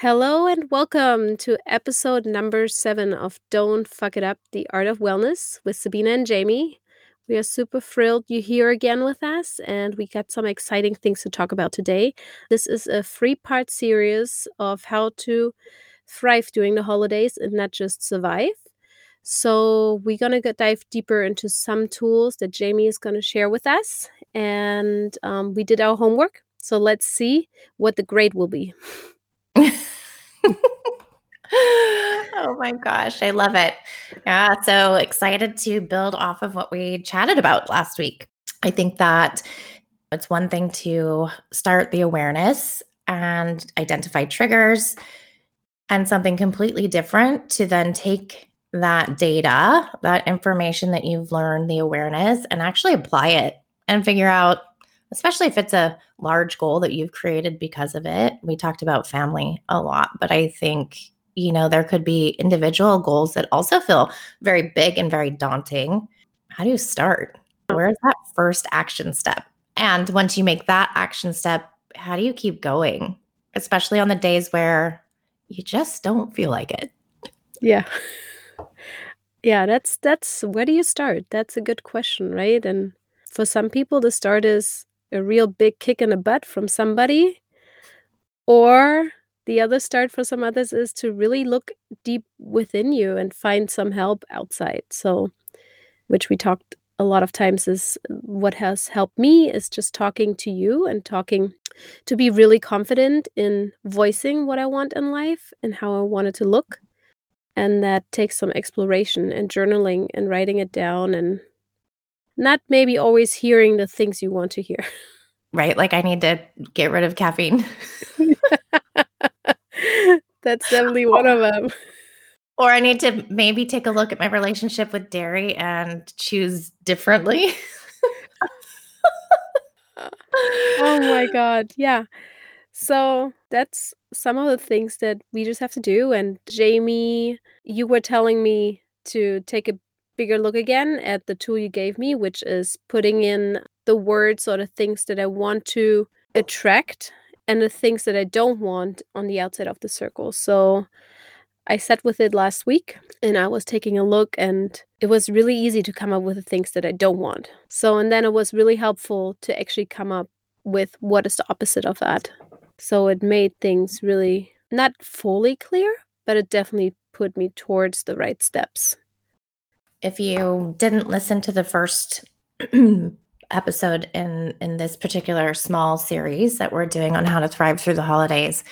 Hello and welcome to episode number seven of Don't Fuck It Up The Art of Wellness with Sabina and Jamie. We are super thrilled you're here again with us, and we got some exciting things to talk about today. This is a three part series of how to thrive during the holidays and not just survive. So, we're going to dive deeper into some tools that Jamie is going to share with us. And um, we did our homework. So, let's see what the grade will be. oh my gosh, I love it. Yeah, so excited to build off of what we chatted about last week. I think that it's one thing to start the awareness and identify triggers, and something completely different to then take that data, that information that you've learned, the awareness, and actually apply it and figure out especially if it's a large goal that you've created because of it. We talked about family a lot, but I think, you know, there could be individual goals that also feel very big and very daunting. How do you start? Where's that first action step? And once you make that action step, how do you keep going? Especially on the days where you just don't feel like it. Yeah. Yeah, that's that's where do you start? That's a good question, right? And for some people the start is a real big kick in the butt from somebody. Or the other start for some others is to really look deep within you and find some help outside. So, which we talked a lot of times is what has helped me is just talking to you and talking to be really confident in voicing what I want in life and how I want it to look. And that takes some exploration and journaling and writing it down and not maybe always hearing the things you want to hear. Right? Like I need to get rid of caffeine. That's definitely one of them. Or I need to maybe take a look at my relationship with dairy and choose differently. oh my god. Yeah. So that's some of the things that we just have to do. And Jamie, you were telling me to take a bigger look again at the tool you gave me, which is putting in the words or the things that I want to attract and the things that I don't want on the outside of the circle. So I sat with it last week and I was taking a look and it was really easy to come up with the things that I don't want. So and then it was really helpful to actually come up with what is the opposite of that. So it made things really not fully clear, but it definitely put me towards the right steps if you didn't listen to the first episode in in this particular small series that we're doing on how to thrive through the holidays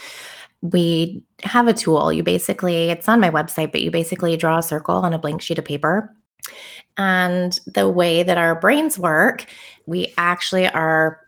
we have a tool. You basically it's on my website but you basically draw a circle on a blank sheet of paper. And the way that our brains work we actually are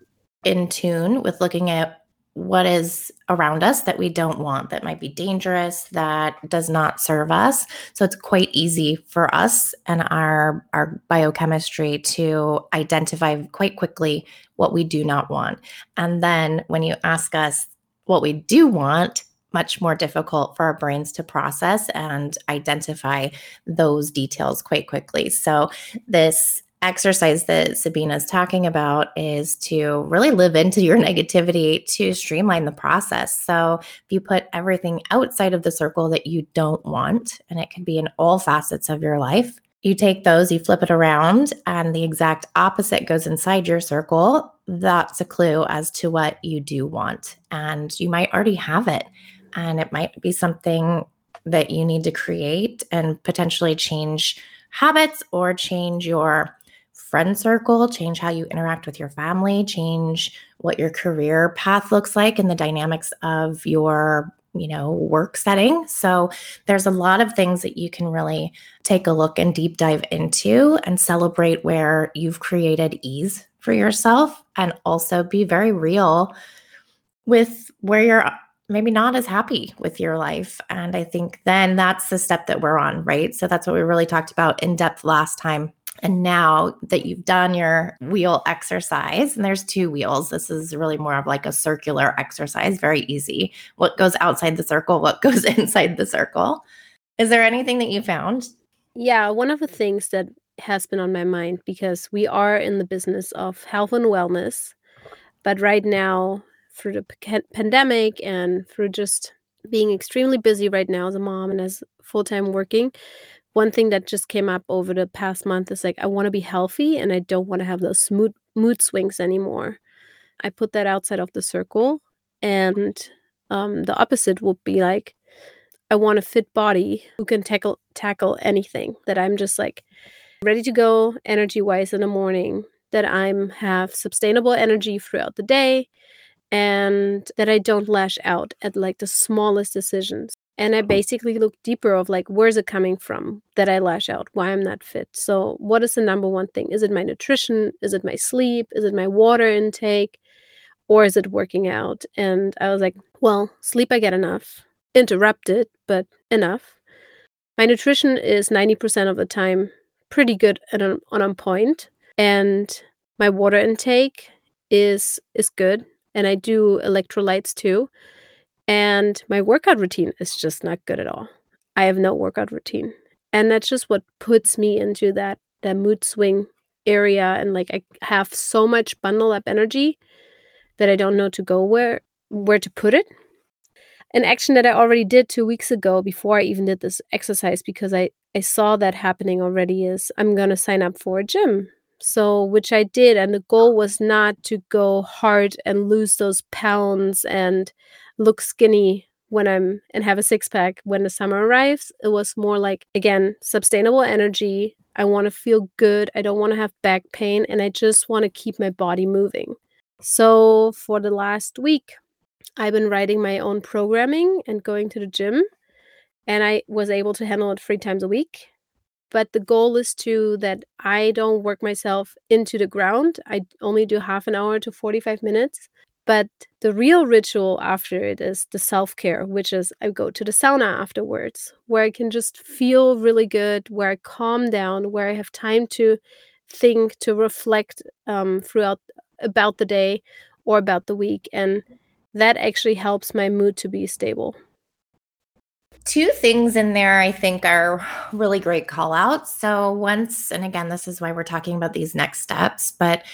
in tune with looking at what is around us that we don't want that might be dangerous that does not serve us. So it's quite easy for us and our our biochemistry to identify quite quickly what we do not want. And then when you ask us what we do want much more difficult for our brains to process and identify those details quite quickly. So this exercise that Sabina is talking about is to really live into your negativity to streamline the process. So, if you put everything outside of the circle that you don't want, and it can be in all facets of your life, you take those, you flip it around, and the exact opposite goes inside your circle. That's a clue as to what you do want. And you might already have it. And it might be something that you need to create and potentially change habits or change your friend circle, change how you interact with your family, change what your career path looks like and the dynamics of your you know work setting. So there's a lot of things that you can really take a look and deep dive into and celebrate where you've created ease for yourself and also be very real with where you're uh, maybe not as happy with your life. And i think then that's the step that we're on right? So that's what we really talked about in depth last time and now that you've done your wheel exercise, and there's two wheels, this is really more of like a circular exercise, very easy. What goes outside the circle, what goes inside the circle. Is there anything that you found? Yeah, one of the things that has been on my mind because we are in the business of health and wellness, but right now, through the p- pandemic and through just being extremely busy right now as a mom and as full-time working, one thing that just came up over the past month is like I want to be healthy and I don't want to have those mood mood swings anymore. I put that outside of the circle and um, the opposite would be like I want a fit body who can tackle tackle anything that I'm just like ready to go energy wise in the morning that I'm have sustainable energy throughout the day and that I don't lash out at like the smallest decisions. And I mm-hmm. basically look deeper of like where's it coming from that I lash out, why I'm not fit. So what is the number one thing? Is it my nutrition? Is it my sleep? Is it my water intake? Or is it working out? And I was like, well, sleep I get enough. Interrupted, but enough. My nutrition is 90% of the time pretty good and on, on. And my water intake is is good and I do electrolytes too. And my workout routine is just not good at all. I have no workout routine. And that's just what puts me into that that mood swing area and like I have so much bundle up energy that I don't know to go where where to put it. An action that I already did 2 weeks ago before I even did this exercise because I I saw that happening already is I'm going to sign up for a gym so, which I did, and the goal was not to go hard and lose those pounds and look skinny when I'm and have a six pack when the summer arrives. It was more like, again, sustainable energy. I want to feel good. I don't want to have back pain, and I just want to keep my body moving. So, for the last week, I've been writing my own programming and going to the gym, and I was able to handle it three times a week but the goal is to that I don't work myself into the ground. I only do half an hour to 45 minutes. But the real ritual after it is the self care, which is I go to the sauna afterwards, where I can just feel really good, where I calm down, where I have time to think, to reflect um, throughout about the day or about the week. And that actually helps my mood to be stable two things in there I think are really great call outs. So, once, and again, this is why we're talking about these next steps, but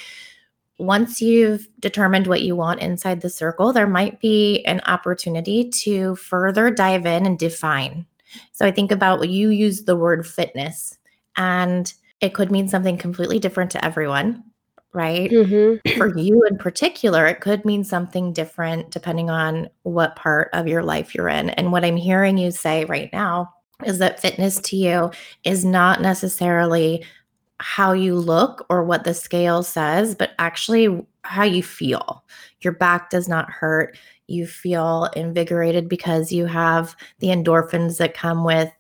once you've determined what you want inside the circle, there might be an opportunity to further dive in and define. So, I think about you use the word fitness, and it could mean something completely different to everyone right? Mm-hmm. For you in particular, it could mean something different depending on what part of your life you're in. And what I'm hearing you say right now is that fitness to you is not necessarily how you look or what the scale says, but actually how you feel. Your back does not hurt. You feel invigorated because you have the endorphins that come with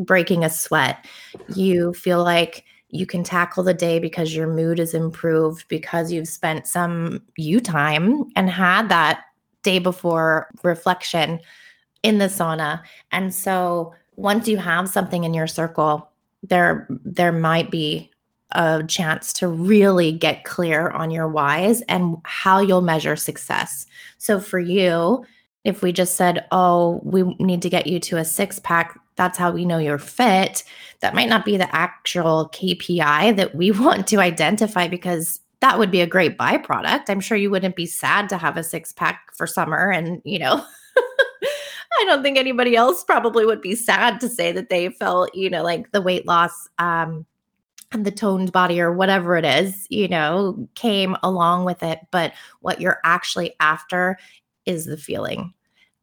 breaking a sweat. You feel like you can tackle the day because your mood is improved because you've spent some you time and had that day before reflection in the sauna. And so once you have something in your circle, there there might be a chance to really get clear on your whys and how you'll measure success. So for you, if we just said, "Oh, we need to get you to a six pack," that's how we know you're fit, that might not be the actual KPI that we want to identify because that would be a great byproduct. I'm sure you wouldn't be sad to have a six pack for summer. And, you know, I don't think anybody else probably would be sad to say that they felt, you know, like the weight loss um, the toned body or whatever it is, you know, came along with it. But what you're actually after is the feeling.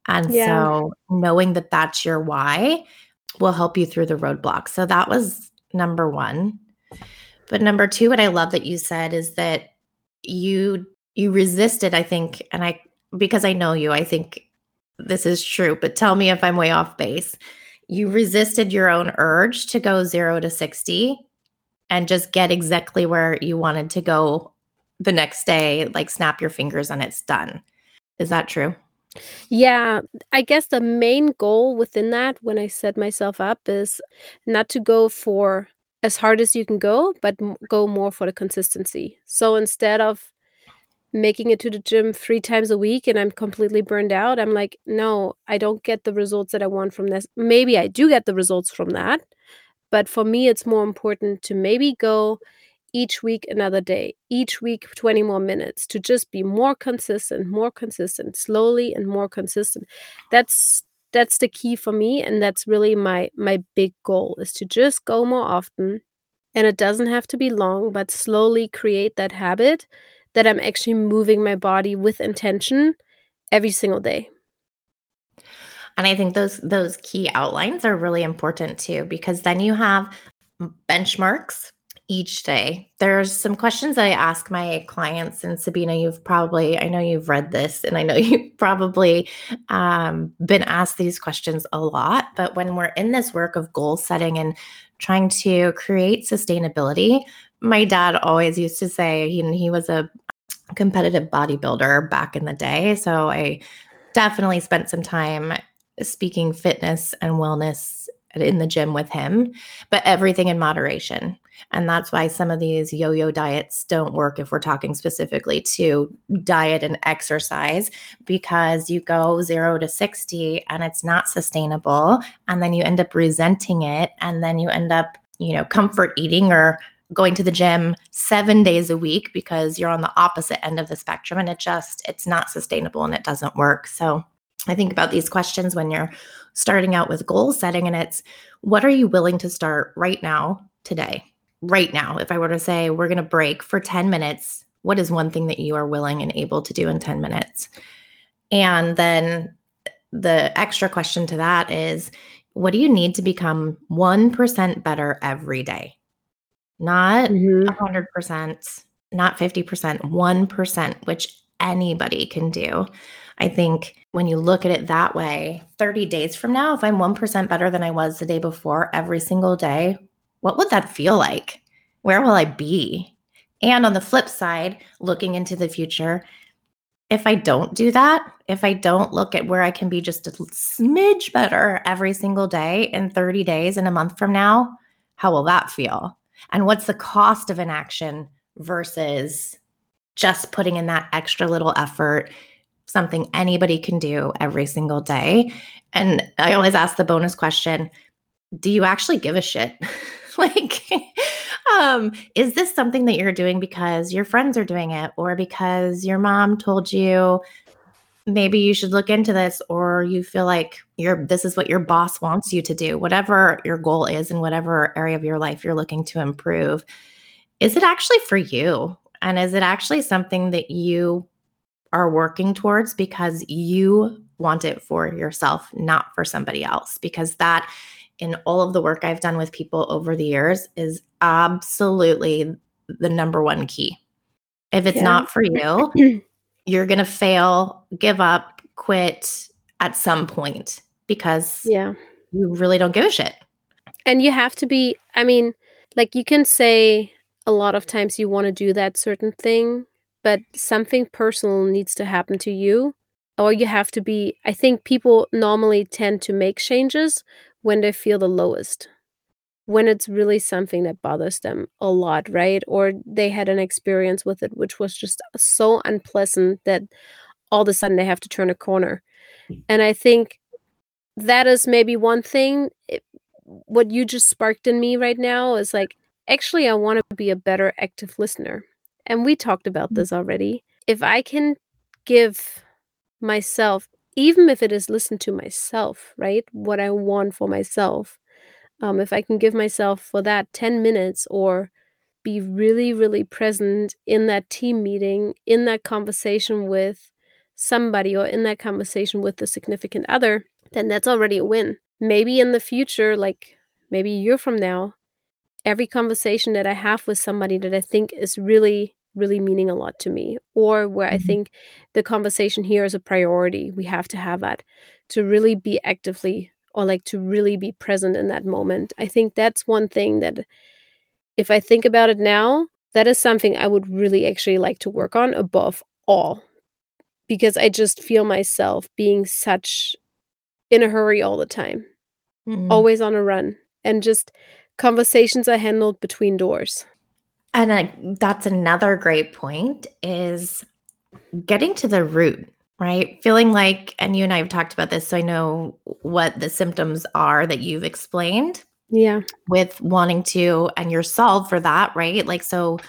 And yeah. so knowing that that's your why will help you through the roadblocks. So that was number one. But number two, what I love that you said is that you you resisted, I think, and I because I know you, I think this is true, but tell me if I'm way off base. You resisted your own urge to go zero to 60 and just get exactly where you wanted to go the next day, like snap your fingers and it's done. Is that true? Yeah, I guess the main goal within that when I set myself up is not to go for as hard as you can go, but go more for the consistency. So instead of making it to the gym three times a week and I'm completely burned out, I'm like, no, I don't get the results that I want from this. Maybe I do get the results from that, but for me, it's more important to maybe go each week another day, each week 20 more minutes to just be more consistent, more consistent, slowly and more consistent. That's that's the key for me, and that's really my my big goal is to just go more often, and it doesn't have to be long, but slowly create that habit that I'm actually moving my body with intention every single day. And I think those those key outlines are really important too because then you have benchmarks each day. There's some questions I ask my clients, and Sabina, you've probably, I know you've read this, and I know you've probably um, been asked these questions a lot. But when we're in this work of goal setting and trying to create sustainability, my dad always used to say, he, he was a competitive bodybuilder back in the day. So I definitely spent some time speaking fitness and wellness in the gym with him, but everything in moderation. And that's why some of these yo yo diets don't work if we're talking specifically to diet and exercise, because you go zero to 60 and it's not sustainable. And then you end up resenting it. And then you end up, you know, comfort eating or going to the gym seven days a week because you're on the opposite end of the spectrum and it just it's not sustainable and it doesn't work so i think about these questions when you're starting out with goal setting and it's what are you willing to start right now today right now if i were to say we're going to break for 10 minutes what is one thing that you are willing and able to do in 10 minutes and then the extra question to that is what do you need to become 1% better every day not Mhm. 100%, not 50%, 1%, which anybody can do. I think when you look at it that way, 30 days from now, if I'm 1% better than I was the day before every single day, what would that feel like? Where will I be? And on the flip side, looking into the future, if I don't do that, if I don't look at where I can be just a smidge better every single day in 30 days and a month from now, how will that feel? And what's the cost of inaction versus just putting in that extra little effort, something anybody can do every single day? And I always ask the bonus question Do you actually give a shit? like, um, is this something that you're doing because your friends are doing it or because your mom told you maybe you should look into this or you feel like you're this is what your boss wants you to do whatever your goal is in whatever area of your life you're looking to improve is it actually for you and is it actually something that you are working towards because you want it for yourself not for somebody else because that in all of the work I've done with people over the years is absolutely the number one key if it's Yeah. not for you you're going to fail, give up, quit at some point because Yeah. you really don't give a shit. And you have to be I mean, like, you can say a lot of times you wanna do that certain thing, but something personal needs to happen to you, or you have to be I think people normally tend to make changes when they feel the lowest, when it's really something that bothers them a lot, right? Or they had an experience with it which was just so unpleasant that all of a sudden they have to turn a corner. Hmm. And I think that is maybe one thing it what you just sparked in me right now is like, actually, I wanna be a better active listener, and we talked about this already. If I can give myself even if it is listen to myself, right? What I want for myself, um, if I can give myself for that 10 minutes or be really, really present in that team meeting, in that conversation with somebody, or in that conversation with the significant other, then that's already a win. Maybe in the future, like maybe a year from now, every conversation that I have with somebody that I think is really, really meaning a lot to me, or where I Mhm. think the conversation here is a priority, we have to have that to really be actively or like to really be present in that moment. I think that's one thing that if I think about it now, that is something I would really actually like to work on above all. Because I just feel myself being such in a hurry all the time, Mm. always on a run, and just conversations are handled between doors. And I, that's another great point is getting to the root, right? Feeling like, and you and I have talked about this, so I know what the symptoms are that you've explained Yeah. with wanting to, and you're solved for that, right? Like, so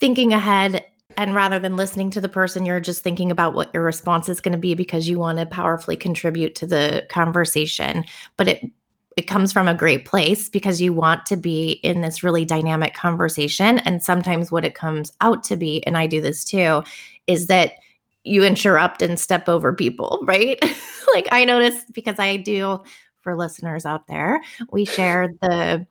thinking ahead And rather than listening to the person, you're just thinking about what your response is going to be because you want to powerfully contribute to the conversation. But it it comes from a great place because you want to be in this really dynamic conversation. And sometimes what it comes out to be, and I do this too, is that you interrupt and step over people, right? like I notice because I do for listeners out there, we share the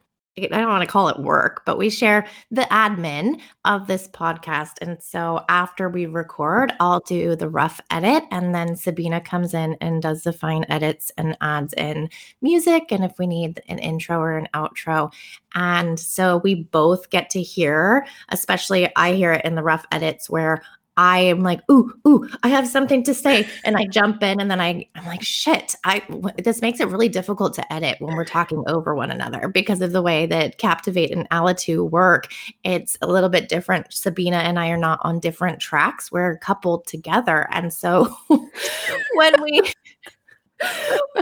I don't want to call it work, but we share the admin of this podcast. And so after we record, I'll do the rough edit. And then Sabina comes in and does the fine edits and adds in music. And if we need an intro or an outro. And so we both get to hear, especially I hear it in the rough edits where I am like, ooh, ooh, I have something to say. And I jump in and then I, I'm like, shit, I, w- this makes it really difficult to edit when we're talking over one another because of the way that Captivate and Alitu work. It's a little bit different. Sabina and I are not on different tracks. We're coupled together. And so when we,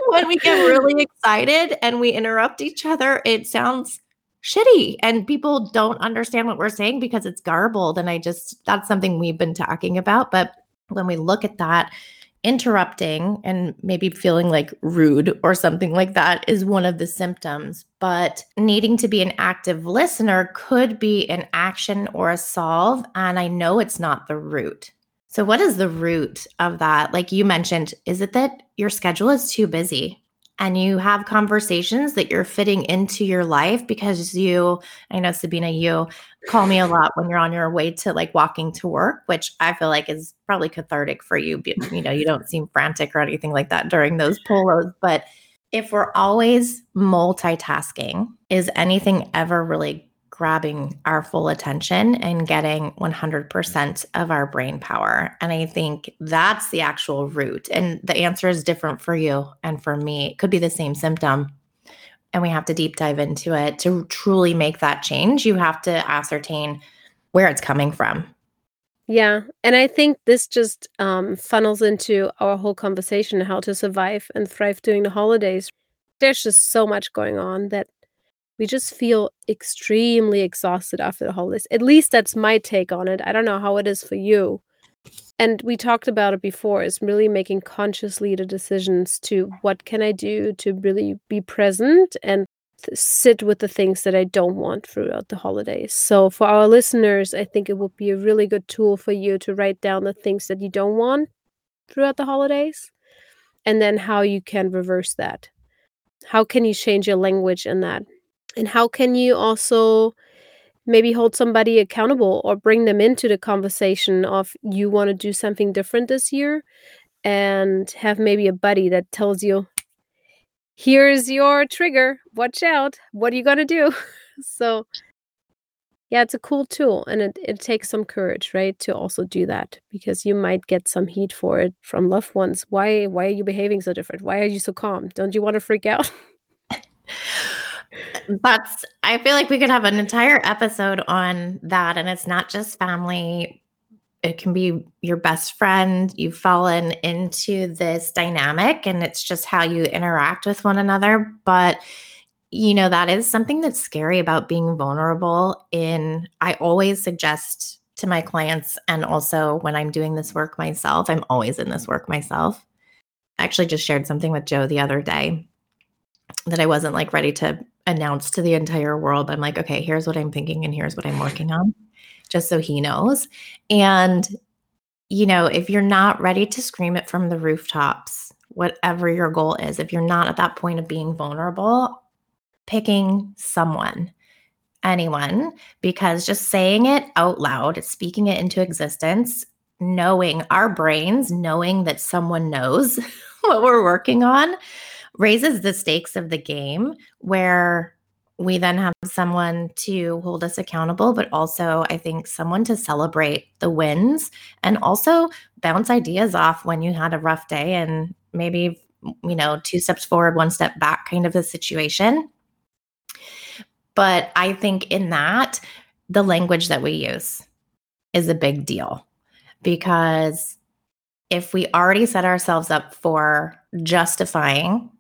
when we get really excited and we interrupt each other, it sounds shitty and people don't understand what we're saying because it's garbled and i just that's something we've been talking about but when we look at that interrupting and maybe feeling like rude or something like that is one of the symptoms but needing to be an active listener could be an action or a solve and i know it's not the root. So what is the root of that? Like you mentioned is it that your schedule is too busy and you have conversations that you're fitting into your life because you i know sabina you call me a lot when you're on your way to like walking to work which i feel like is probably cathartic for you you know you don't seem frantic or anything like that during those polos but if we're always multitasking is anything ever really grabbing our full attention and getting 100% of our brain power. And I think that's the actual root. And the answer is different for you and for me. It could be the same symptom. And we have to deep dive into it to truly make that change. You have to ascertain where it's coming from. Yeah. And I think this just um, funnels into our whole conversation how to survive and thrive during the holidays. There's just so much going on that we just feel extremely exhausted after the holidays. At least that's my take on it. I don't know how it is for you. And we talked about it before is really making consciously the decisions to what can I do to really be present and sit with the things that I don't want throughout the holidays. So for our listeners, I think it would be a really good tool for you to write down the things that you don't want throughout the holidays and then how you can reverse that. How can you change your language in that? And how can you also maybe hold somebody accountable or bring them into the conversation of you want to do something different this year? And have maybe a buddy that tells you here's your trigger. Watch out. What are you going to do? So yeah it's a cool tool and it, it takes some courage right to also do that because you might get some heat for it from loved ones. Why why are you behaving so different? Why are you so calm? Don't you want to freak out That's, I feel like we could have an entire episode on that. And it's not just family, it can be your best friend. You've fallen into this dynamic, and it's just how you interact with one another. But you know, that is something that's scary about being vulnerable. In, I always suggest to my clients, and also when I'm doing this work myself, I'm always in this work myself. I actually just shared something with Joe the other day that I wasn't like ready to announce to the entire world. I'm like, okay, here's what I'm thinking and here's what I'm working on, just so he knows. And, you know, if you're not ready to scream it from the rooftops, whatever your goal is, if you're not at that point of being vulnerable, picking someone, anyone, because just saying it out loud, speaking it into existence, knowing our brains, knowing that someone knows what we're working on raises the stakes of the game where we then have someone to hold us accountable, but also, I think, someone to celebrate the wins and also bounce ideas off when you had a rough day and maybe, you know, two steps forward, one step back kind of a situation. But I think in that, the language that we use is a big deal because if we already set ourselves up for justifying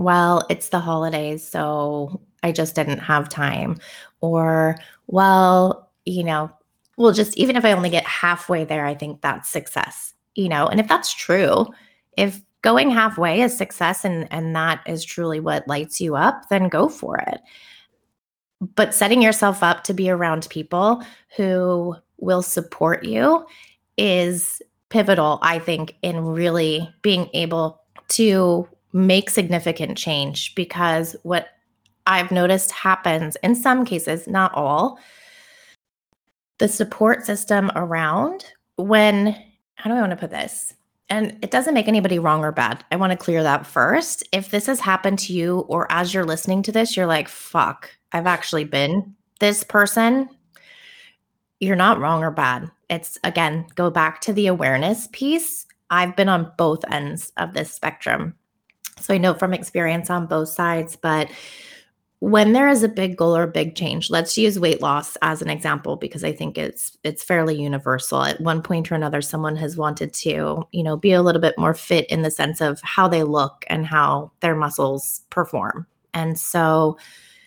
well, it's the holidays, so I just didn't have time. Or, well, you know, well, just even if I only get halfway there, I think that's success, you know? And if that's true, if going halfway is success and and that is truly what lights you up, then go for it. But setting yourself up to be around people who will support you is pivotal, I think, in really being able to make significant change because what I've noticed happens in some cases, not all, the support system around when, how do I want to put this? And it doesn't make anybody wrong or bad. I want to clear that first. If this has happened to you, or as you're listening to this, you're like, fuck, I've actually been this person, you're not wrong or bad. It's again, go back to the awareness piece. I've been on both ends of this spectrum. So I know from experience on both sides, but when there is a big goal or a big change let's use weight loss as an example because i think it's it's fairly universal. At one point or another someone has wanted to you know be a little bit more fit in the sense of how they look and how their muscles perform. And so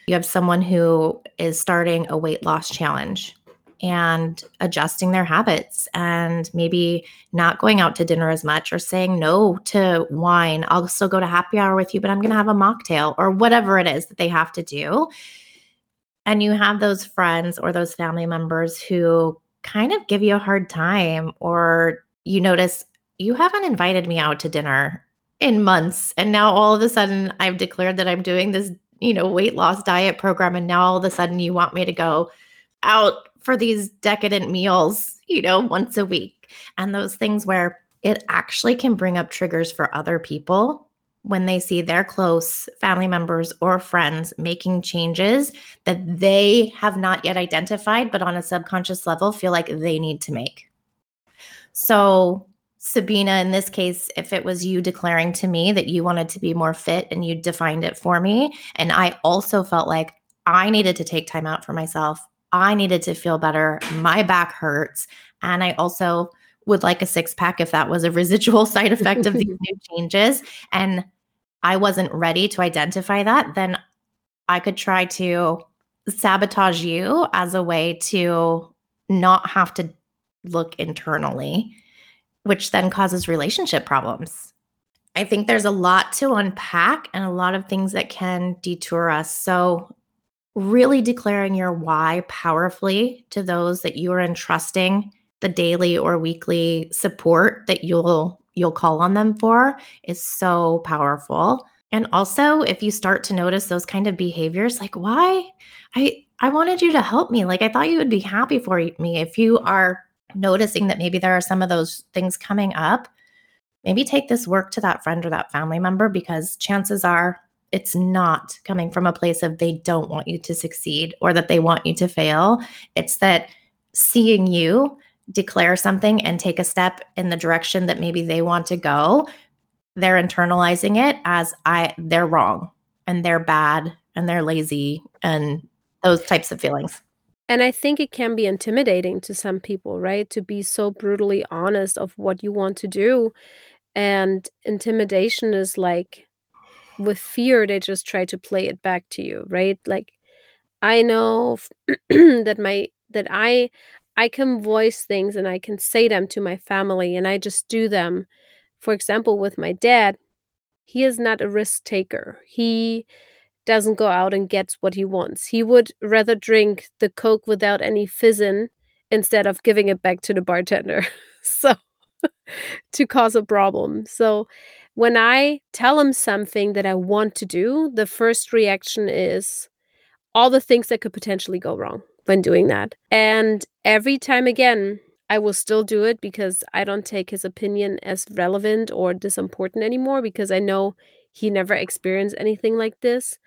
you have someone who is starting a weight loss challenge and adjusting their habits and maybe not going out to dinner as much or saying no to wine. I'll still go to happy hour with you, but I'm going to have a mocktail or whatever it is that they have to do. And you have those friends or those family members who kind of give you a hard time, or you notice you haven't invited me out to dinner in months. And now all of a sudden I've declared that I'm doing this, you know, weight loss diet program. And now all of a sudden you want me to go out for these decadent meals, you know, once a week. And those things where it actually can bring up triggers for other people when they see their close family members or friends making changes that they have not yet identified, but on a subconscious level feel like they need to make. So, Sabina, in this case, if it was you declaring to me that you wanted to be more fit and you defined it for me, and I also felt like I needed to take time out for myself, I needed to feel better. My back hurts. And I also would like a six pack if that was a residual side effect of these new changes. And I wasn't ready to identify that, then I could try to sabotage you as a way to not have to look internally, which then causes relationship problems. I think there's a lot to unpack and a lot of things that can detour us. So, really declaring your why powerfully to those that you are entrusting the daily or weekly support that you'll you'll call on them for is so powerful. And also if you start to notice those kind of behaviors like why? I I wanted you to help me. Like I thought you would be happy for me. If you are noticing that maybe there are some of those things coming up maybe take this work to that friend or that family member because chances are it's not coming from a place of they don't want you to succeed or that they want you to fail. It's that seeing you declare something and take a step in the direction that maybe they want to go, they're internalizing it as I they're wrong and they're bad and they're lazy and those types of feelings. And I think it can be intimidating to some people, right? To be so brutally honest of what you want to do. And intimidation is like with fear they just try to play it back to you right? Like i know that my that i i can voice things and i can say them to my family and i just do them. For example with my dad he is not a risk taker. He doesn't go out and gets what he wants. He would rather drink the coke without any fizz in instead of giving it back to the bartender. So to cause a problem. So when I tell him something that I want to do, the first reaction is all the things that could potentially go wrong when doing that. And every time again, I will still do it because I don't take his opinion as relevant or this important anymore because I know he never experienced anything like this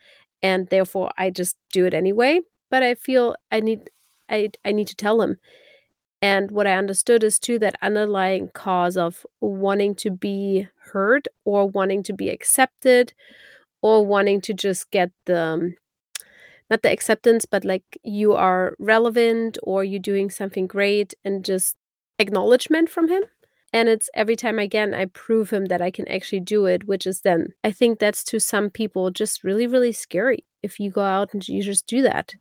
and therefore I just do it anyway. But I feel I need I I need to tell him. And what I understood is too that underlying cause of wanting to be heard or wanting to be accepted or wanting to just get the um, not the acceptance but like you are relevant or you're doing something great and just acknowledgement from him and it's every time again i prove him that i can actually do it which is then i think that's to some people just really really scary if you go out and you just do that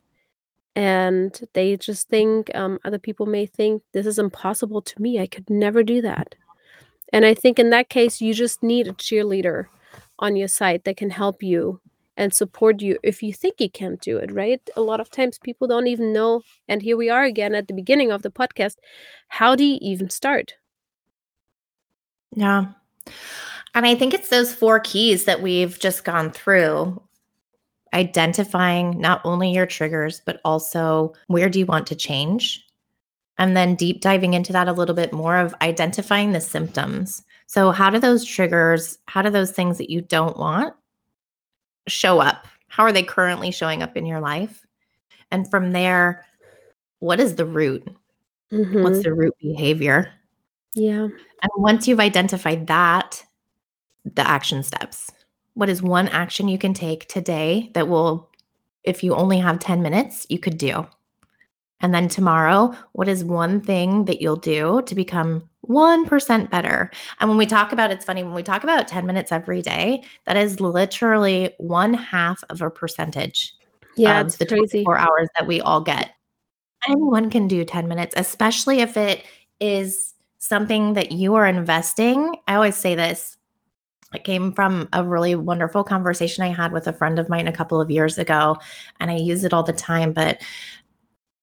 and they just think um, other people may think this is impossible to me. I could never do that. And I think in that case, you just need a cheerleader on your side that can help you and support you if you think you can't do it, right? A lot of times people don't even know. And here we are again at the beginning of the podcast. How do you even start? Yeah. And I think it's those four keys that we've just gone through identifying not only your triggers, but also where do you want to change? And then deep diving into that a little bit more of identifying the symptoms. So, how do those triggers, how do those things that you don't want show up? How are they currently showing up in your life? And from there, what is the root? Mm-hmm. What's the root behavior? Yeah. And once you've identified that, the action steps. What is one action you can take today that will, if you only have 10 minutes, you could do? And then tomorrow, what is one thing that you'll do to become 1% better? And when we talk about it's funny, when we talk about 10 minutes every day, that is literally one half of a percentage. Yeah, it's the crazy. Four hours that we all get. Anyone can do 10 minutes, especially if it is something that you are investing. I always say this it came from a really wonderful conversation I had with a friend of mine a couple of years ago, and I use it all the time. But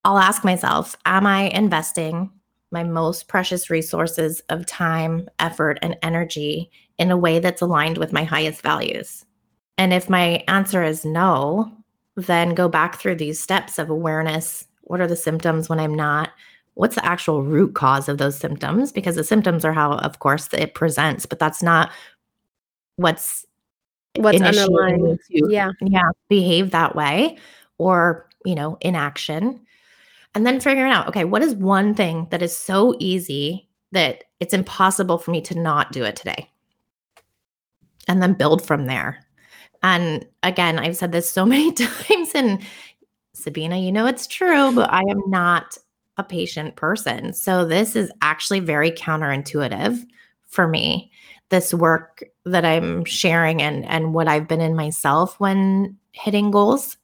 I'll ask myself, am I investing my most precious resources of time, effort, and energy in a way that's aligned with my highest values? And if my answer is no, then go back through these steps of awareness. What are the symptoms when I'm not? What's the actual root cause of those symptoms? Because the symptoms are how, of course, it presents, but that's not what's what's underlying to, yeah yeah behave that way or you know inaction and then figuring out okay what is one thing that is so easy that it's impossible for me to not do it today? And then build from there. And again i've said this so many times and sabina you know it's true but i am not a patient person. So this is actually very counterintuitive for me. This work that I'm sharing and and what I've been in myself when hitting goals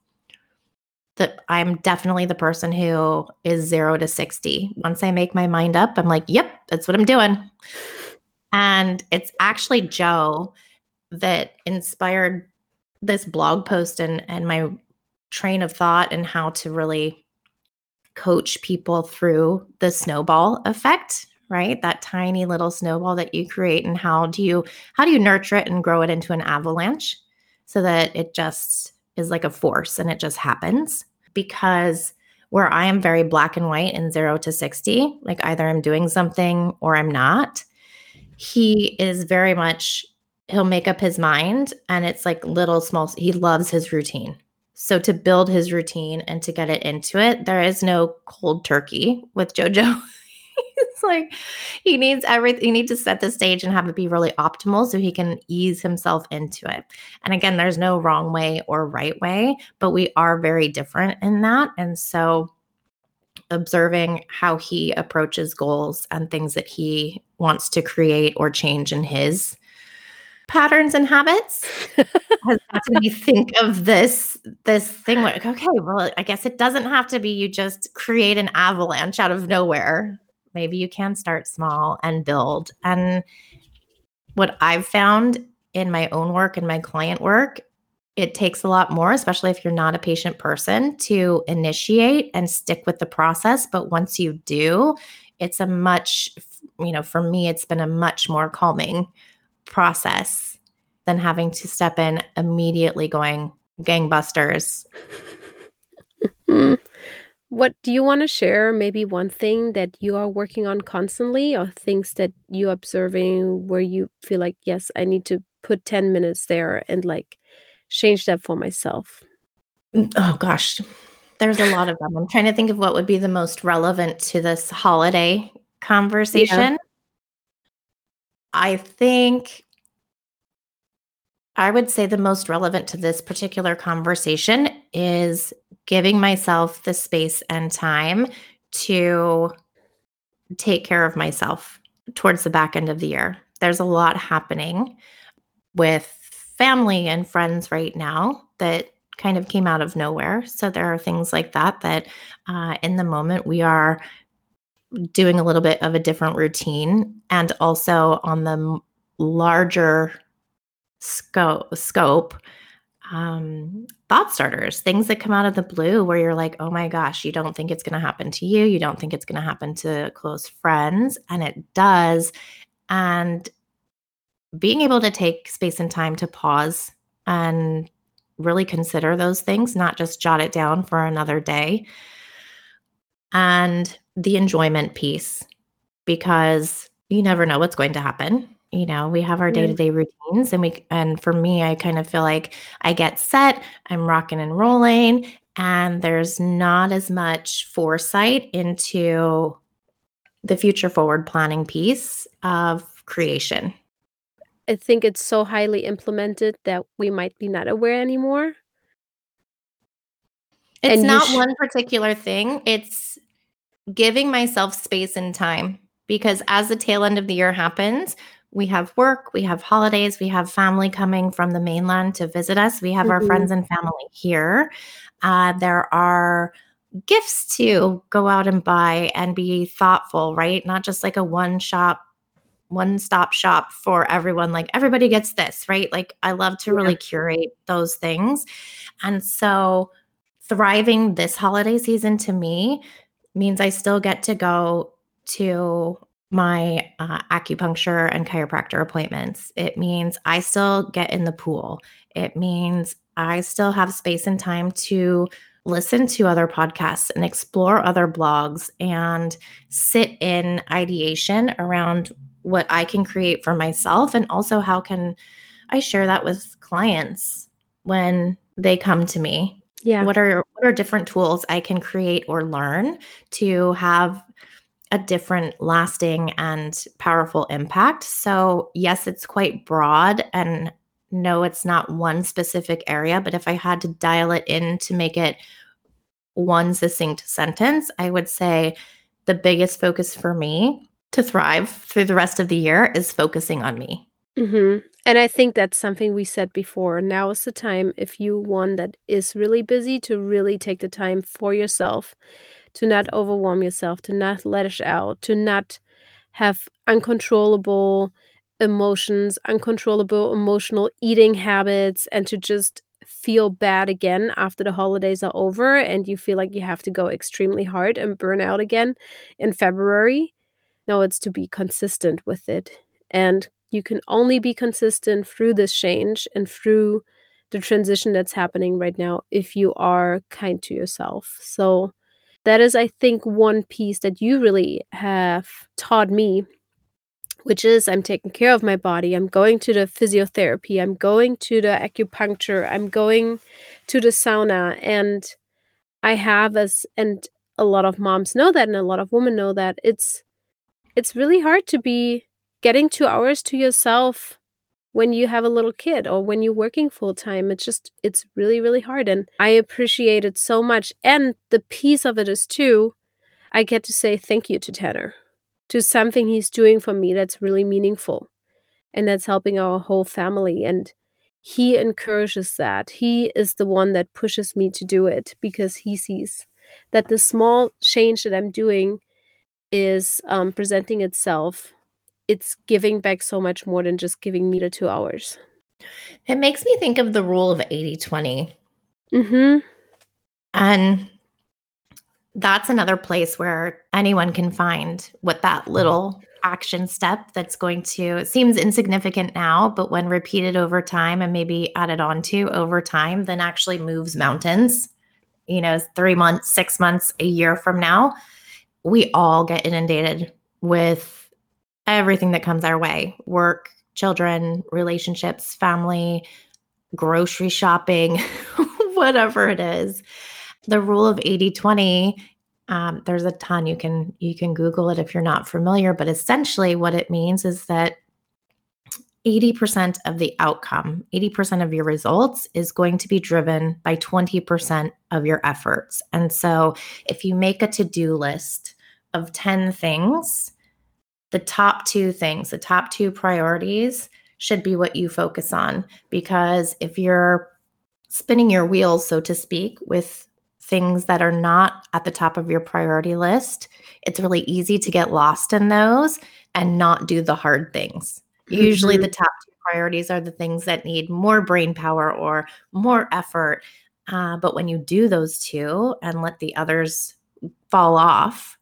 that I'm definitely the person who is 0 to 60. Once I make my mind up, I'm like, "Yep, that's what I'm doing." And it's actually Joe that inspired this blog post and and my train of thought and how to really coach people through the snowball effect right that tiny little snowball that you create and how do you how do you nurture it and grow it into an avalanche so that it just is like a force and it just happens. Because where i am very black and white in 0 to 60 like either i'm doing something or i'm not he is very much he'll make up his mind and it's like little small he loves his routine. So to build his routine and to get it into it there is no cold turkey with jojo it's like he needs everything. He needs to set the stage and have it be really optimal so he can ease himself into it. And again, there's no wrong way or right way, but we are very different in that. And so observing how he approaches goals and things that he wants to create or change in his patterns and habits has got me think of this this thing like okay well i guess it doesn't have to be you just create an avalanche out of nowhere maybe you can start small and build. And what I've found in my own work and my client work, it takes a lot more, especially if you're not a patient person, to initiate and stick with the process. But once you do, it's a much, you know, for me, it's been a much more calming process than having to step in immediately going gangbusters. What do you want to share? Maybe one thing that you are working on constantly, or things that you're observing where you feel like, yes, I need to put 10 minutes there and like change that for myself? Mm, oh gosh, there's a lot of them. I'm trying to think of what would be the most relevant to this holiday conversation. Yeah. I think I would say the most relevant to this particular conversation is giving myself the space and time to take care of myself towards the back end of the year. There's a lot happening with family and friends right now that kind of came out of nowhere. So there are things like that that uh, in the moment we are doing a little bit of a different routine and also on the larger scope scope um, thought starters, things that come out of the blue where you're like, oh my gosh, you don't think it's going to happen to you. You don't think it's going to happen to close friends. And it does. And being able to take space and time to pause and really consider those things, not just jot it down for another day. And the enjoyment piece, because you never know what's going to happen you know we have our mm-hmm. day-to-day routines and we and for me i kind of feel like i get set i'm rocking and rolling and there's not as much foresight into the future forward planning piece of creation. I think it's so highly implemented that we might be not aware anymore. It's and not sh- one particular thing it's giving myself space and time because as the tail end of the year happens we have work, we have holidays, we have family coming from the mainland to visit us. We have mm-hmm. our friends and family here. Uh, there are gifts to go out and buy and be thoughtful, right? Not just like a one shop, one stop shop for everyone. Like everybody gets this, right? Like I love to really curate those things. And so thriving this holiday season to me means I still get to go to my uh, acupuncture and chiropractor appointments. It means I still get in the pool. It means I still have space and time to listen to other podcasts and explore other blogs and sit in ideation around what I can create for myself and also how can I share that with clients when they come to me. Yeah. What are what are different tools I can create or learn to have a different lasting and powerful impact. So, yes, it's quite broad and no, it's not one specific area, but if I had to dial it in to make it one succinct sentence, I would say the biggest focus for me to thrive through the rest of the year is focusing on me. Mm-hmm. And I think that's something we said before. Now is the time, if you one that is really busy, to really take the time for yourself to not overwhelm yourself, to not let it out, to not have uncontrollable emotions, uncontrollable emotional eating habits, and to just feel bad again after the holidays are over and you feel like you have to go extremely hard and burn out again in February. No, it's to be consistent with it. And you can only be consistent through this change and through the transition that's happening right now if you are kind to yourself. So, that is, I think, one piece that you really have taught me, which is I'm taking care of my body. I'm going to the physiotherapy. I'm going to the acupuncture. I'm going to the sauna. And I have as, and a lot of moms know that, and a lot of women know that it's, it's really hard to be getting two hours to yourself when you have a little kid or when you're working full time it's just it's really really hard and i appreciate it so much and the piece of it is too i get to say thank you to tanner to something he's doing for me that's really meaningful and that's helping our whole family and he encourages that. He is the one that pushes me to do it because he sees that the small change that i'm doing is um, presenting itself it's giving back so much more than just giving me the two hours. It makes me think of the rule of 80 20. Mm-hmm. And that's another place where anyone can find what that little action step that's going to seems insignificant now, but when repeated over time and maybe added on to over time, then actually moves mountains. You know, three months, six months, a year from now, we all get inundated with everything that comes our way. Work, children, relationships, family, grocery shopping, whatever it is. The rule of 80 20 um, there's a ton. You can you can google it if you're not familiar but essentially what it means is that 80% of the outcome 80% of your results is going to be driven by 20% of your efforts. And so if you make a to-do list of 10 things the top two things, the top two priorities should be what you focus on. Because if you're spinning your wheels, so to speak, with things that are not at the top of your priority list, it's really easy to get lost in those and not do the hard things. Mm-hmm. Usually, the top two priorities are the things that need more brain power or more effort. Uh, but when you do those two and let the others fall off,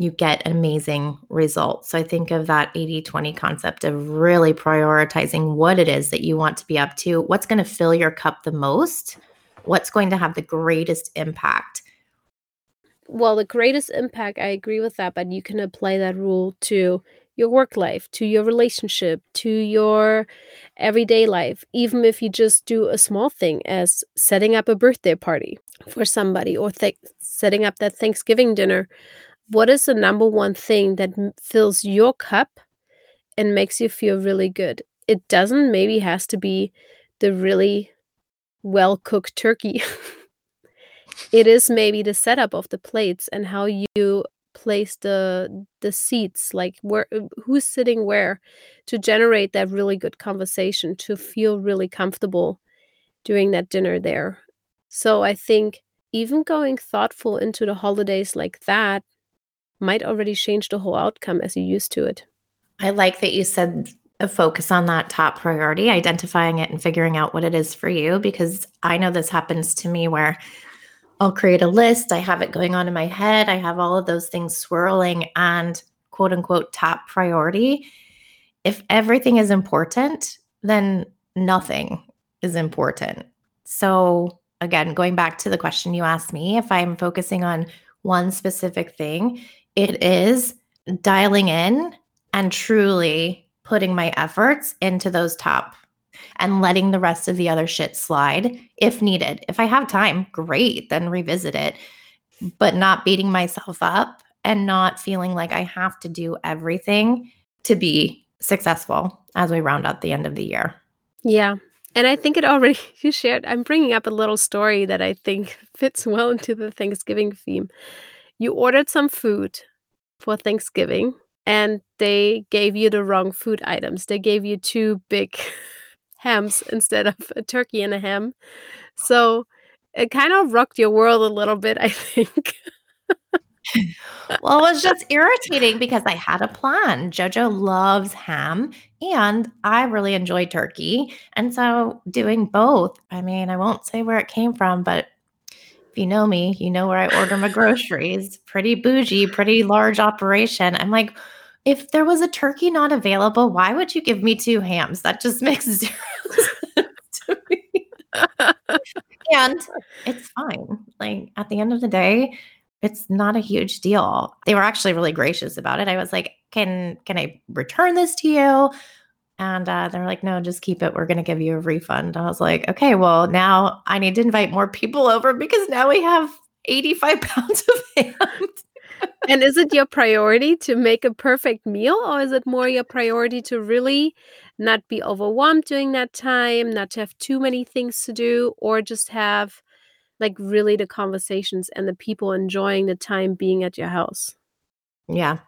you get amazing results. So I think of that 80 20 concept of really prioritizing what it is that you want to be up to, what's going to fill your cup the most, what's going to have the greatest impact. Well, the greatest impact, I agree with that, but you can apply that rule to your work life, to your relationship, to your everyday life, even if you just do a small thing as setting up a birthday party for somebody or th- setting up that Thanksgiving dinner. What is the number one thing that fills your cup and makes you feel really good? It doesn't maybe has to be the really well cooked turkey. it is maybe the setup of the plates and how you place the the seats like where uh, who's sitting where to generate that really good conversation to feel really comfortable doing that dinner there so i think even going thoughtful into the holidays like that might already change the whole outcome as you used to it i like that you said a focus on that top priority identifying it and figuring out what it is for you because i know this happens to me where I'll create a list. I have it going on in my head. I have all of those things swirling and quote unquote top priority. If everything is important, then nothing is important. So, again, going back to the question you asked me, if I'm focusing on one specific thing, it is dialing in and truly putting my efforts into those top and letting the rest of the other shit slide if needed. If I have time, great, then revisit it, but not beating myself up and not feeling like I have to do everything to be successful as we round out the end of the year. Yeah. And I think it already, you shared, I'm bringing up a little story that I think fits well into the Thanksgiving theme. You ordered some food for Thanksgiving and they gave you the wrong food items. They gave you two big hams instead of a turkey and a ham. So it kind of rocked your world a little bit, I think. well, it was just irritating because I had a plan. Jojo loves ham and I really enjoy turkey. And so doing both, I mean, I won't say where it came from, but if you know me, you know where I order my groceries. Pretty bougie, pretty large operation. I'm like, if there was a turkey not available, why would you give me two hams? That just makes zero to me. and it's fine. Like at the end of the day, it's not a huge deal. They were actually really gracious about it. I was like, "Can can I return this to you?" And uh, they're like, "No, just keep it. We're going to give you a refund." I was like, "Okay, well now I need to invite more people over because now we have 85 pounds of ham and is it your priority to make a perfect meal or is it more your priority to really not be overwhelmed during that time, not to have too many things to do, or just have like really the conversations and the people enjoying the time being at your house? Yeah.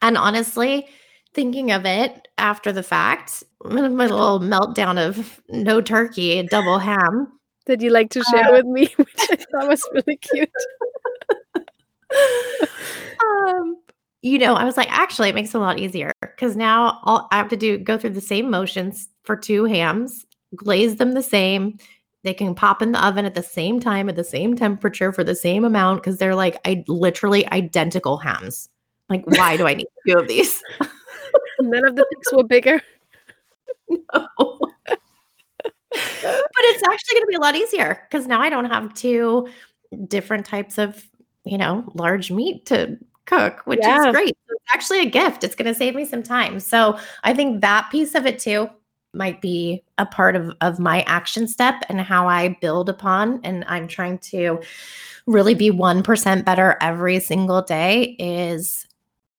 And honestly, thinking of it after the fact, my little meltdown of no turkey, double ham. That you like to share uh, with me, which I thought was really cute. um, you know, I was like, actually, it makes it a lot easier because now all I have to do go through the same motions for two hams, glaze them the same. They can pop in the oven at the same time at the same temperature for the same amount because they're like I literally identical hams. Like, why do I need two of these? None of the things were bigger. No. but it's actually going to be a lot easier because now I don't have two different types of you know, large meat to cook, which yeah. is great. It's actually a gift. It's going to save me some time. So I think that piece of it too might be a part of, of my action step and how I build upon. And I'm trying to really be 1% better every single day is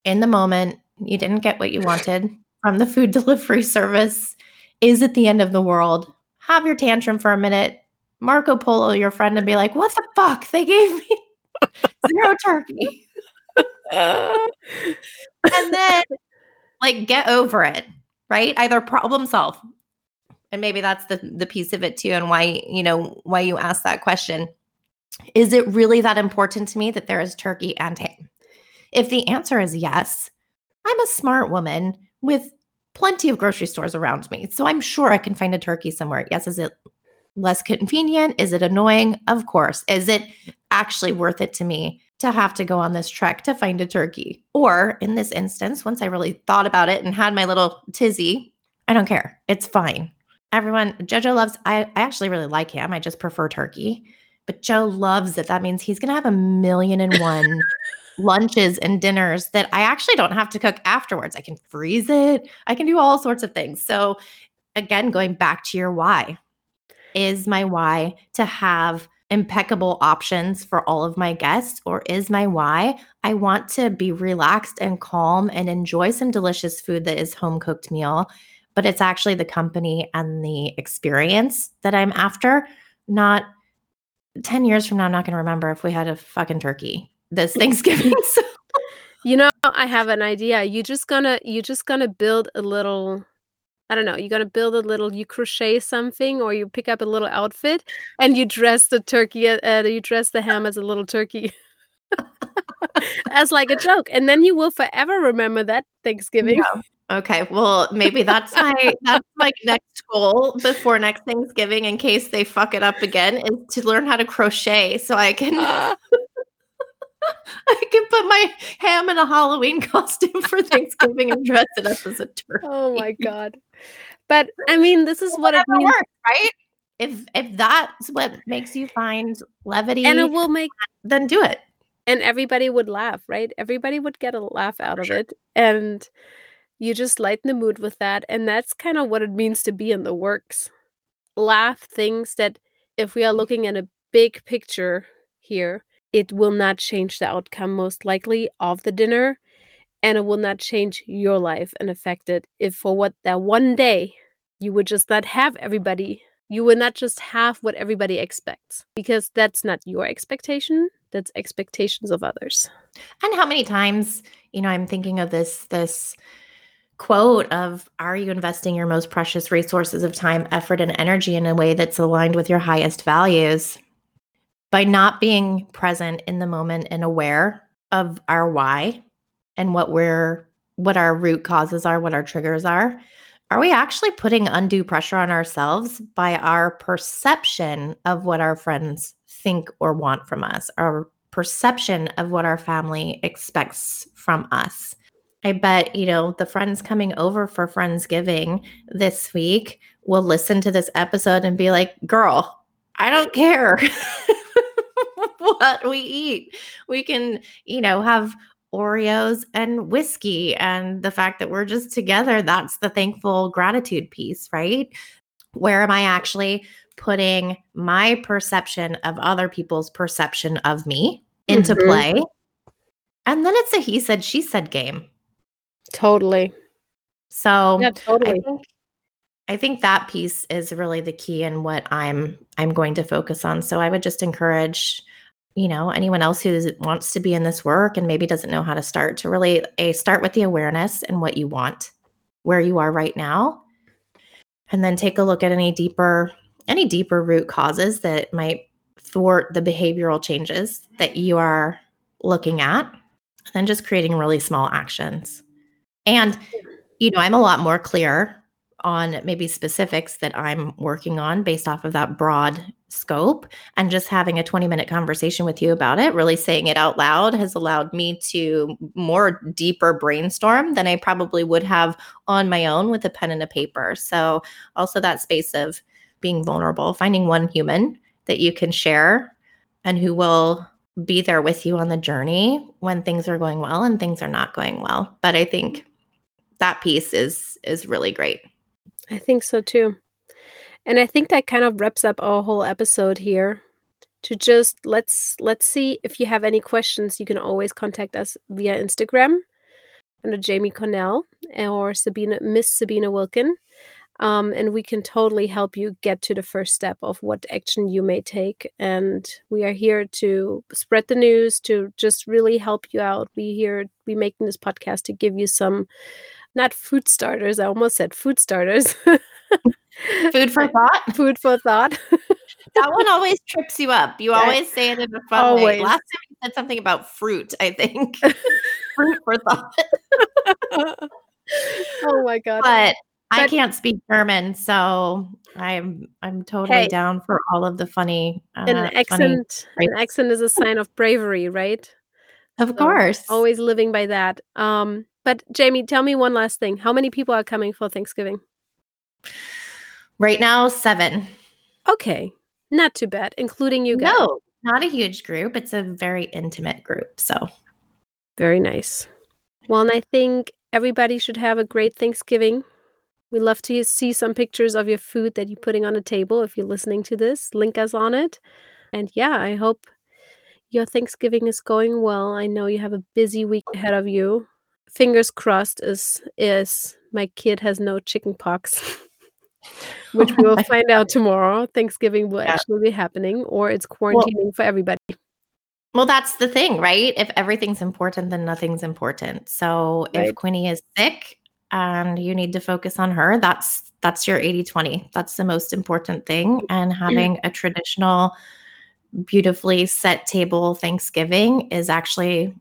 in the moment, you didn't get what you wanted from the food delivery service. Is it the end of the world? Have your tantrum for a minute. Marco Polo your friend and be like, what the fuck? They gave me zero turkey. and then like get over it, right? Either problem solve. and maybe that's the the piece of it too and why you know why you asked that question is it really that important to me that there is turkey and ham if the answer is yes i'm a smart woman with plenty of grocery stores around me so i'm sure i can find a turkey somewhere. Yes is it less convenient? Is it annoying? Of course. Is it actually worth it to me to have to go on this trek to find a turkey? Or in this instance once i really thought about it and had my little tizzy i don't care. It's fine. Everyone jojo loves I, I actually really like him. I just prefer turkey. But joe loves it. That means he's going to have a million and one lunches and dinners that i actually don't have to cook afterwards. I can freeze it. I can do all sorts of things. So again going back to your why. Is my why to have impeccable options for all of my guests or is my why i want to be relaxed and calm and enjoy some delicious food that is home cooked meal but it's actually the company and the experience that I'm after, not 10 years from now, I'm not going to remember if we had a fucking turkey this Thanksgiving. so. You know, I have an idea. You just gonna you just gonna build a little I don't know, you're gonna build a little you crochet something or you pick up a little outfit and you dress the turkey uh, you dress the ham as a little turkey. as like a joke. And then you will forever remember that Thanksgiving. Yeah. Okay, well, maybe that's my that's my next goal before next Thanksgiving, in case they fuck it up again, is to learn how to crochet so I can I can put my ham in a Halloween costume for Thanksgiving and dress it up as a turkey. Oh my god! But I mean, this is what it means, works, right? If if that's what makes you find levity, and it will make, then do it, and everybody would laugh, right? Everybody would get a laugh out of it, and you just lighten the mood with that, and that's kind of what it means to be in the works. Laugh things that if we are looking at a big picture here, it will not change the outcome most likely of the dinner and it will not change your life and affect it if for what that one day you would just not have everybody you would not just have what everybody expects because that's not your expectation that's expectations of others and how many times you know i'm thinking of this this quote of are you investing your most precious resources of time, effort and energy in a way that's aligned with your highest values? By not being present in the moment and aware of our why and what we're what our root causes are, what our triggers are, are we actually putting undue pressure on ourselves by our perception of what our friends think or want from us, our perception of what our family expects from us? I bet, you know, the friends coming over for Friendsgiving this week will listen to this episode and be like, girl, I don't care what we eat. We can, you know, have Oreos and whiskey. And the fact that we're just together, that's the thankful gratitude piece, right? Where am I actually putting my perception of other people's perception of me into mm-hmm. play? And then it's a he said, she said game Totally. So yeah, totally. I think, I think that piece is really the key and what I'm I'm going to focus on. So I would just encourage, you know, anyone else who wants to be in this work and maybe doesn't know how to start to really a start with the awareness and what you want, where you are right now, and then take a look at any deeper any deeper root causes that might thwart the behavioral changes that you are looking at, and then just creating really small actions. And, you know, I'm a lot more clear on maybe specifics that I'm working on based off of that broad scope. And just having a 20 minute conversation with you about it, really saying it out loud, has allowed me to more deeper brainstorm than I probably would have on my own with a pen and a paper. So, also that space of being vulnerable, finding one human that you can share and who will be there with you on the journey when things are going well and things are not going well. But I think that piece is is really great. I think so too. And I think that kind of wraps up our whole episode here. To just let's let's see if you have any questions, you can always contact us via Instagram under Jamie Cornell or Sabina Miss Sabina Wilkin. Um, and we can totally help you get to the first step of what action you may take. And we are here to spread the news, to just really help you out. We here we making this podcast to give you some not food starters. I almost said food starters. Food for thought. Food for thought. that one always trips you up. You Yeah. always say it in a fun Always. way. Last time you said something about fruit, I think. fruit for thought. oh my god. But I But- can't speak German, so I'm I'm totally Hey. down for all of the funny uh, an funny- accent an accent is a sign of bravery, right? Of So, course. Always living by that. Um, but Jamie, tell me one last thing. How many people are coming for Thanksgiving? Right now, seven. Okay. Not too bad, including you guys. No, not a huge group. It's a very intimate group. So Very nice. Well, and I think everybody should have a great Thanksgiving. We love to see some pictures of your food that you're putting on the table. If you're listening to this, link us on it. And yeah, I hope your Thanksgiving is going well. I know you have a busy week ahead of you. Fingers crossed is is my kid has no chicken pox. Which we will find out tomorrow. Thanksgiving will Yeah. actually be happening, or it's quarantining for everybody. Well, that's the thing, right? If everything's important, then nothing's important. So Right. if Quinny is sick and you need to focus on her, that's that's your 80-20. That's the most important thing. Mm-hmm. And having a traditional, beautifully set table Thanksgiving is actually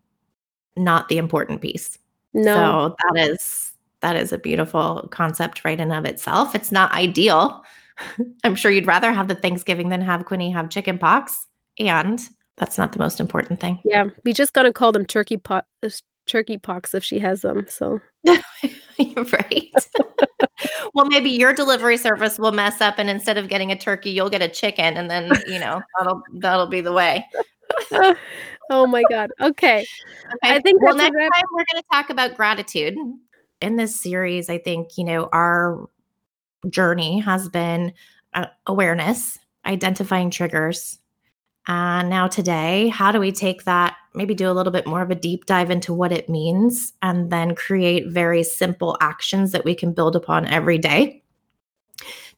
not the important piece. No, So that is that is a beautiful concept right in of itself. It's not ideal. I'm sure you'd rather have the Thanksgiving than have Quinny have chicken pox. And that's not the most important thing. yeah, we just gonna call them turkey pot, turkey pox if she has them. So You're right. well, maybe your delivery service will mess up, and instead of getting a turkey, you'll get a chicken, and then you know that'll that'll be the way. oh my god. Okay. Okay. I think well, next time we're going to talk about gratitude. In this series, I think you know our journey has been uh, awareness, identifying triggers, and now today, how do we take that? Maybe do a little bit more of a deep dive into what it means, and then create very simple actions that we can build upon every day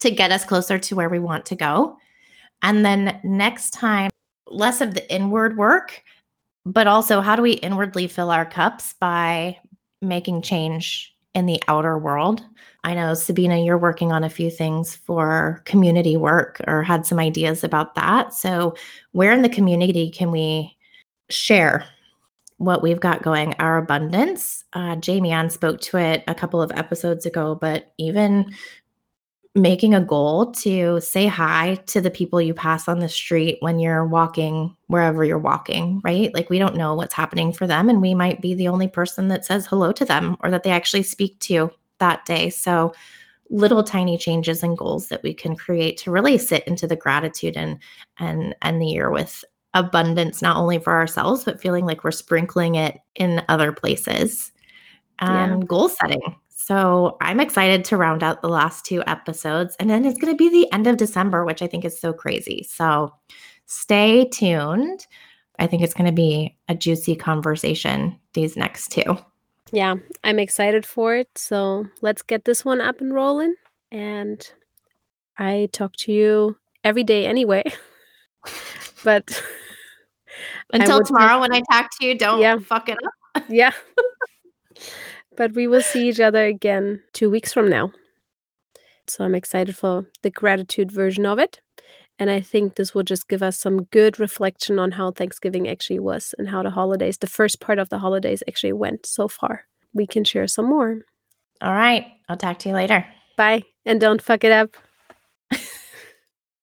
to get us closer to where we want to go. And then next time, less of the inward work but also how do we inwardly fill our cups by making change in the outer world? I know sabina you're working on a few things for community work or had some ideas about that. So where in the community can we share what we've got going? Our abundance? Uh, jamie ann spoke to it a couple of episodes ago but even making a goal to say hi to the people you pass on the street when you're walking wherever you're walking, right? Like we don't know what's happening for them and we might be the only person that says hello to them or that they actually speak to that day. So little tiny changes and goals that we can create to really sit into the gratitude and and end the year with abundance not only for ourselves but feeling like we're sprinkling it in other places Yeah. and goal setting. So I'm excited to round out the last two episodes. And then it's going to be the end of December, which I think is so crazy. So stay tuned. I think it's going to be a juicy conversation these next two. Yeah, I'm excited for it. So let's get this one up and rolling. And I talk to you every day anyway. but Until tomorrow, when I talk to you, don't Yeah. fuck it up. yeah. but we will see each other again two weeks from now. So I'm excited for the gratitude version of it. And I think this will just give us some good reflection on how Thanksgiving actually was and how the holidays, the first part of the holidays, actually went so far. We can share some more. All right. I'll talk to you later. Bye. And don't fuck it up.